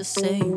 to say.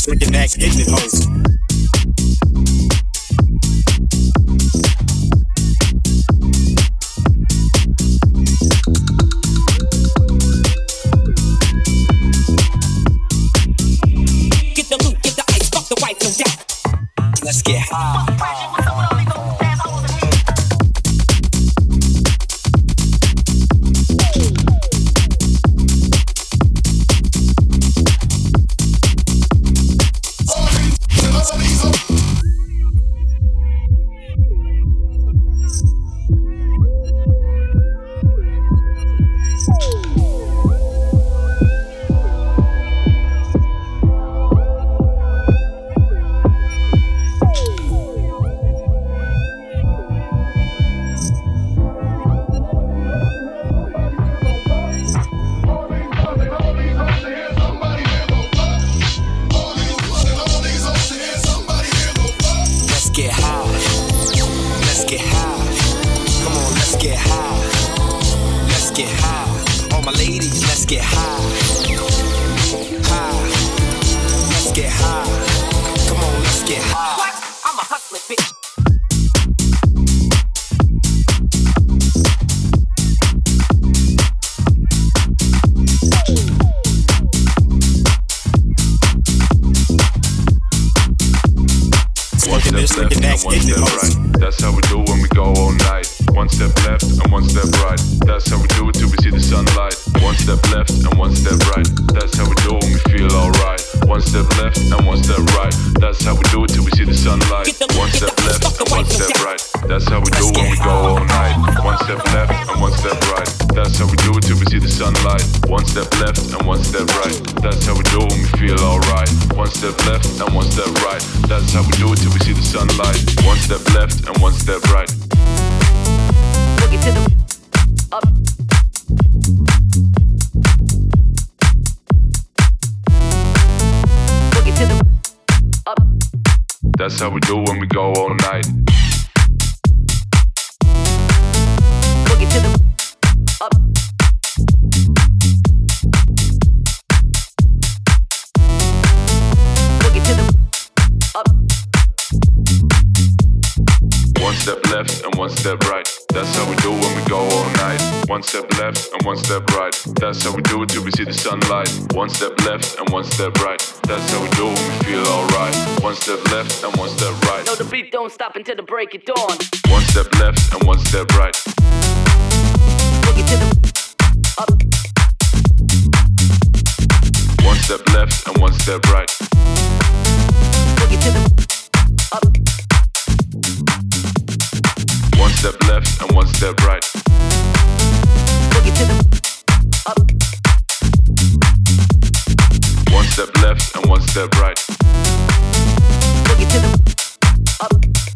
bitch looking at ignorant hoes. Get the loot, get the ice, fuck the white no doubt. Let's get high. Step left and one step right. That's how we do it till we see the sunlight. One step left and one step right. That's how we do it when we feel alright. One step left and one step right. That's how we do it till we see the sunlight. One step left and one step right. That's how we do it when we go all night. One step left and one step right. That's how we do it till we see the sunlight. One step left and one step right. That's how we do it when we feel alright. One step left and one step right. That's how we do it till we see the sunlight. One step left and one step right. That's how we do when we go all night. Boogie to the step left and one step right. That's how we do when we go all night. One step left and one step right. That's how we do it till we see the sunlight. One step left and one step right. That's how we do it when we feel alright. One step left and one step right. No, the beat don't stop until the break of dawn. One step left and one step right. Boogie to the up. One step left and one step right. Boogie to the up. One step left and one step right. Boogie to the up. One step left and one step right. Boogie to the up.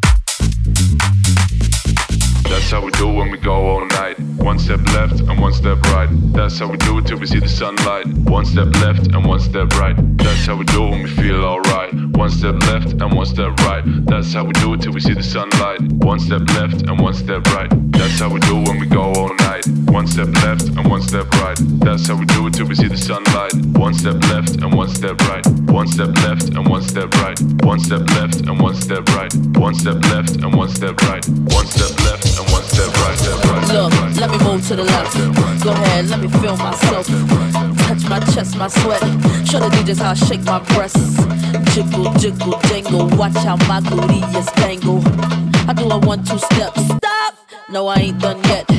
How we do when we go all night. One step left and one step right. That's how we do it till we see the sunlight. One step left and one step right. That's how we do when we feel alright. One step left and one step right. That's how we do it till we see the sunlight. One step left and one step right. That's how we do when we go all night. One step left and one step right. That's how we do it till we see the sunlight. One step left and one step right. One step left and one step right. One step left and one step right. One step left and one step right. One step left and one Look, let me move to the left. Go ahead, let me feel myself. Touch my chest, my sweat. Show the DJs how I shake my breasts. Jiggle, jiggle, jangle. Watch how my booty is dangle. I do a one, two step. Stop! No, I ain't done yet.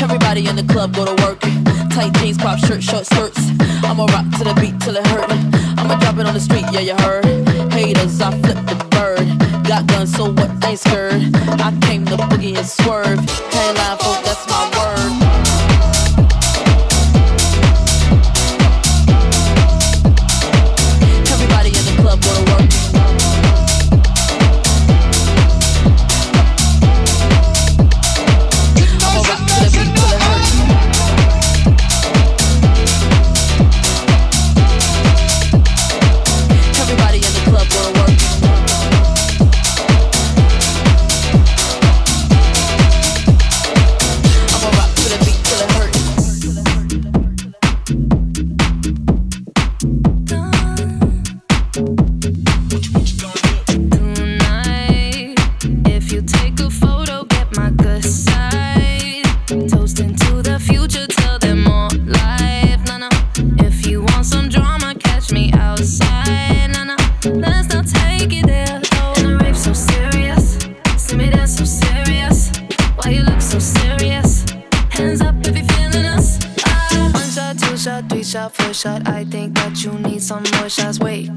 Everybody in the club go to work. Tight jeans, pop shirt, short skirts. I'ma rock to the beat till it hurt. I'ma drop it on the street, yeah, you heard. Haters, I flip the bird. Got guns, so what? Ain't scared. I came to boogie and swerve. Can't lie, folk, that's I think that you need some more shots. Wait,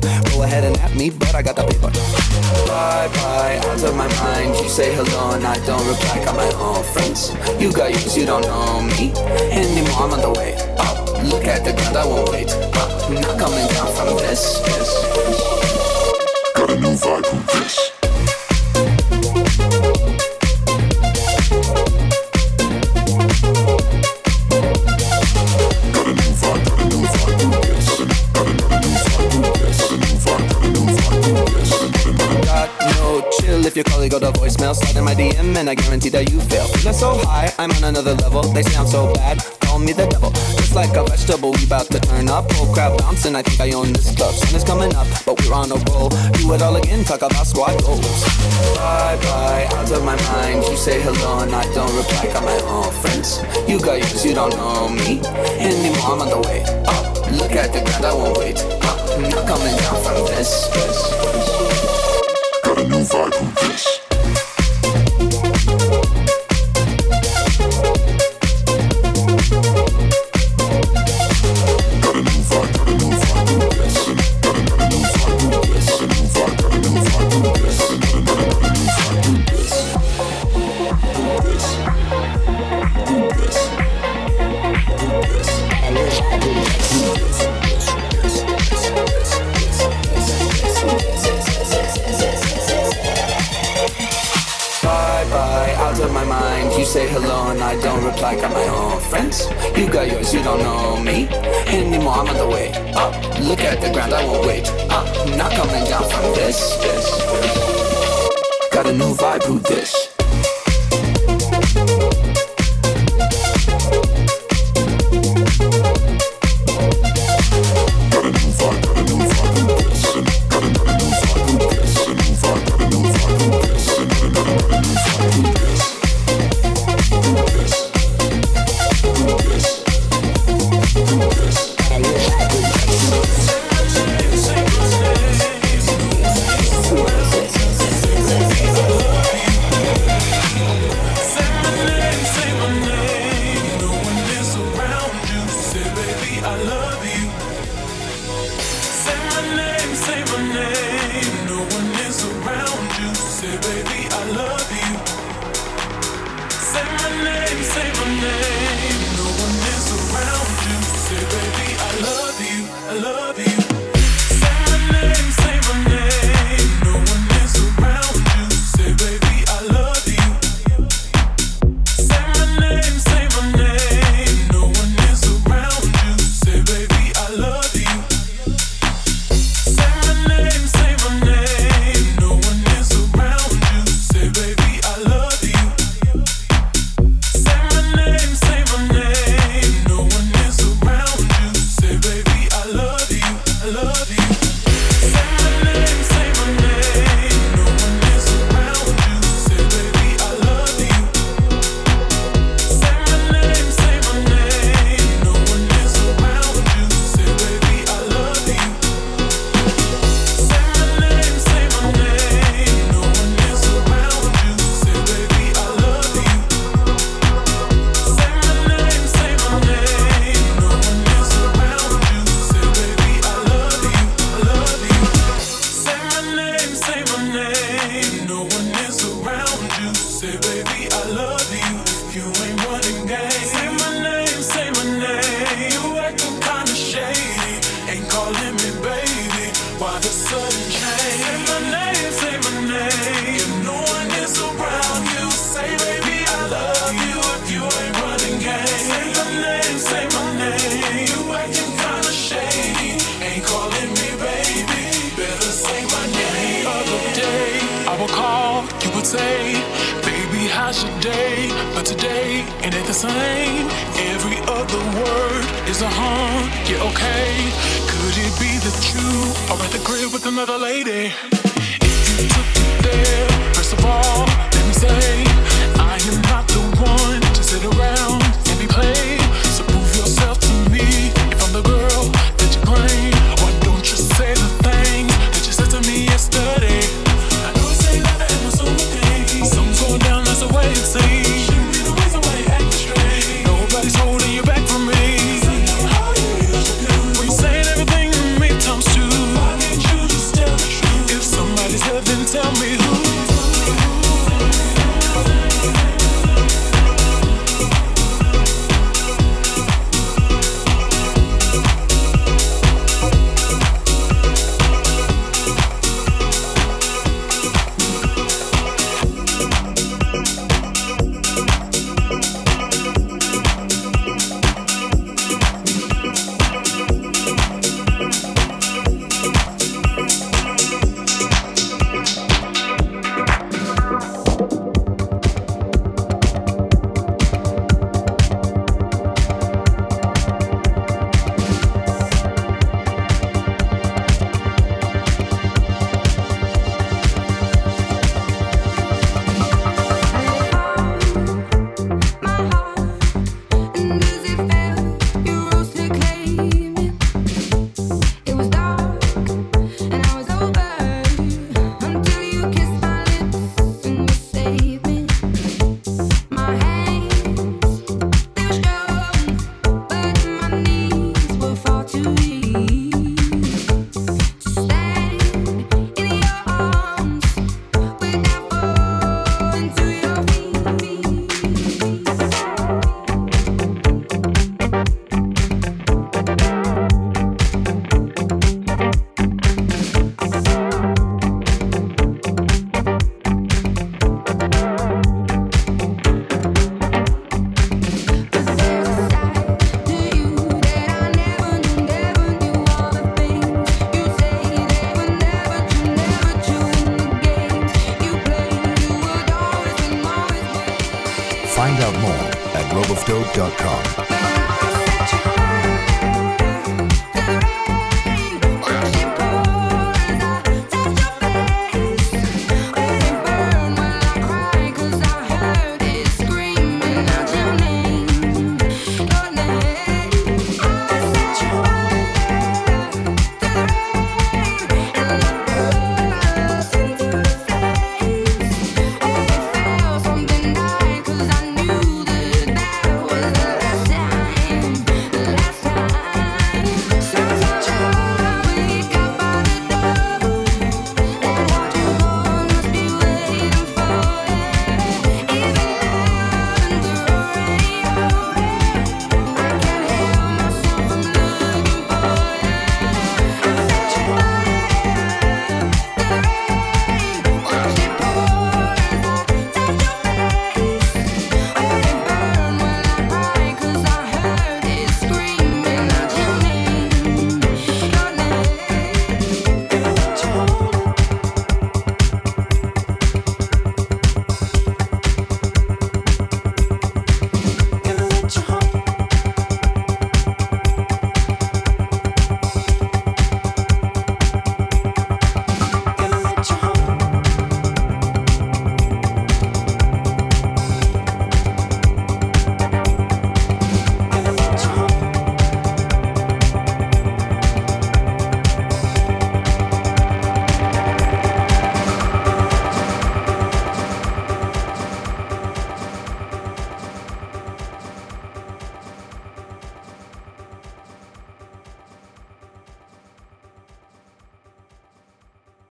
pepper. Go ahead and at me, but I got the paper. Bye bye, out of my mind. You say hello and I don't reply. Got my own friends. You got yours, you don't know me anymore. I'm on the way up. Look at the ground, I won't wait. Up. Not coming down from this. this. Got a new vibe from this. If your colleague go to voicemail, slide in my DM and I guarantee that you fail. Feeling so high, I'm on another level. They sound so bad, call me the devil. Just like a vegetable, we bout to turn up. Whole crowd bouncing, I think I own this club. Sun is coming up, but we're on a roll. Do it all again, talk about squad goals. Bye bye, out of my mind. You say hello and I don't reply. Got my own friends. You got yours, you don't know me anymore. I'm on the way up. Look at the ground, I won't wait. Up. Not coming down from this. this a new vibe from this.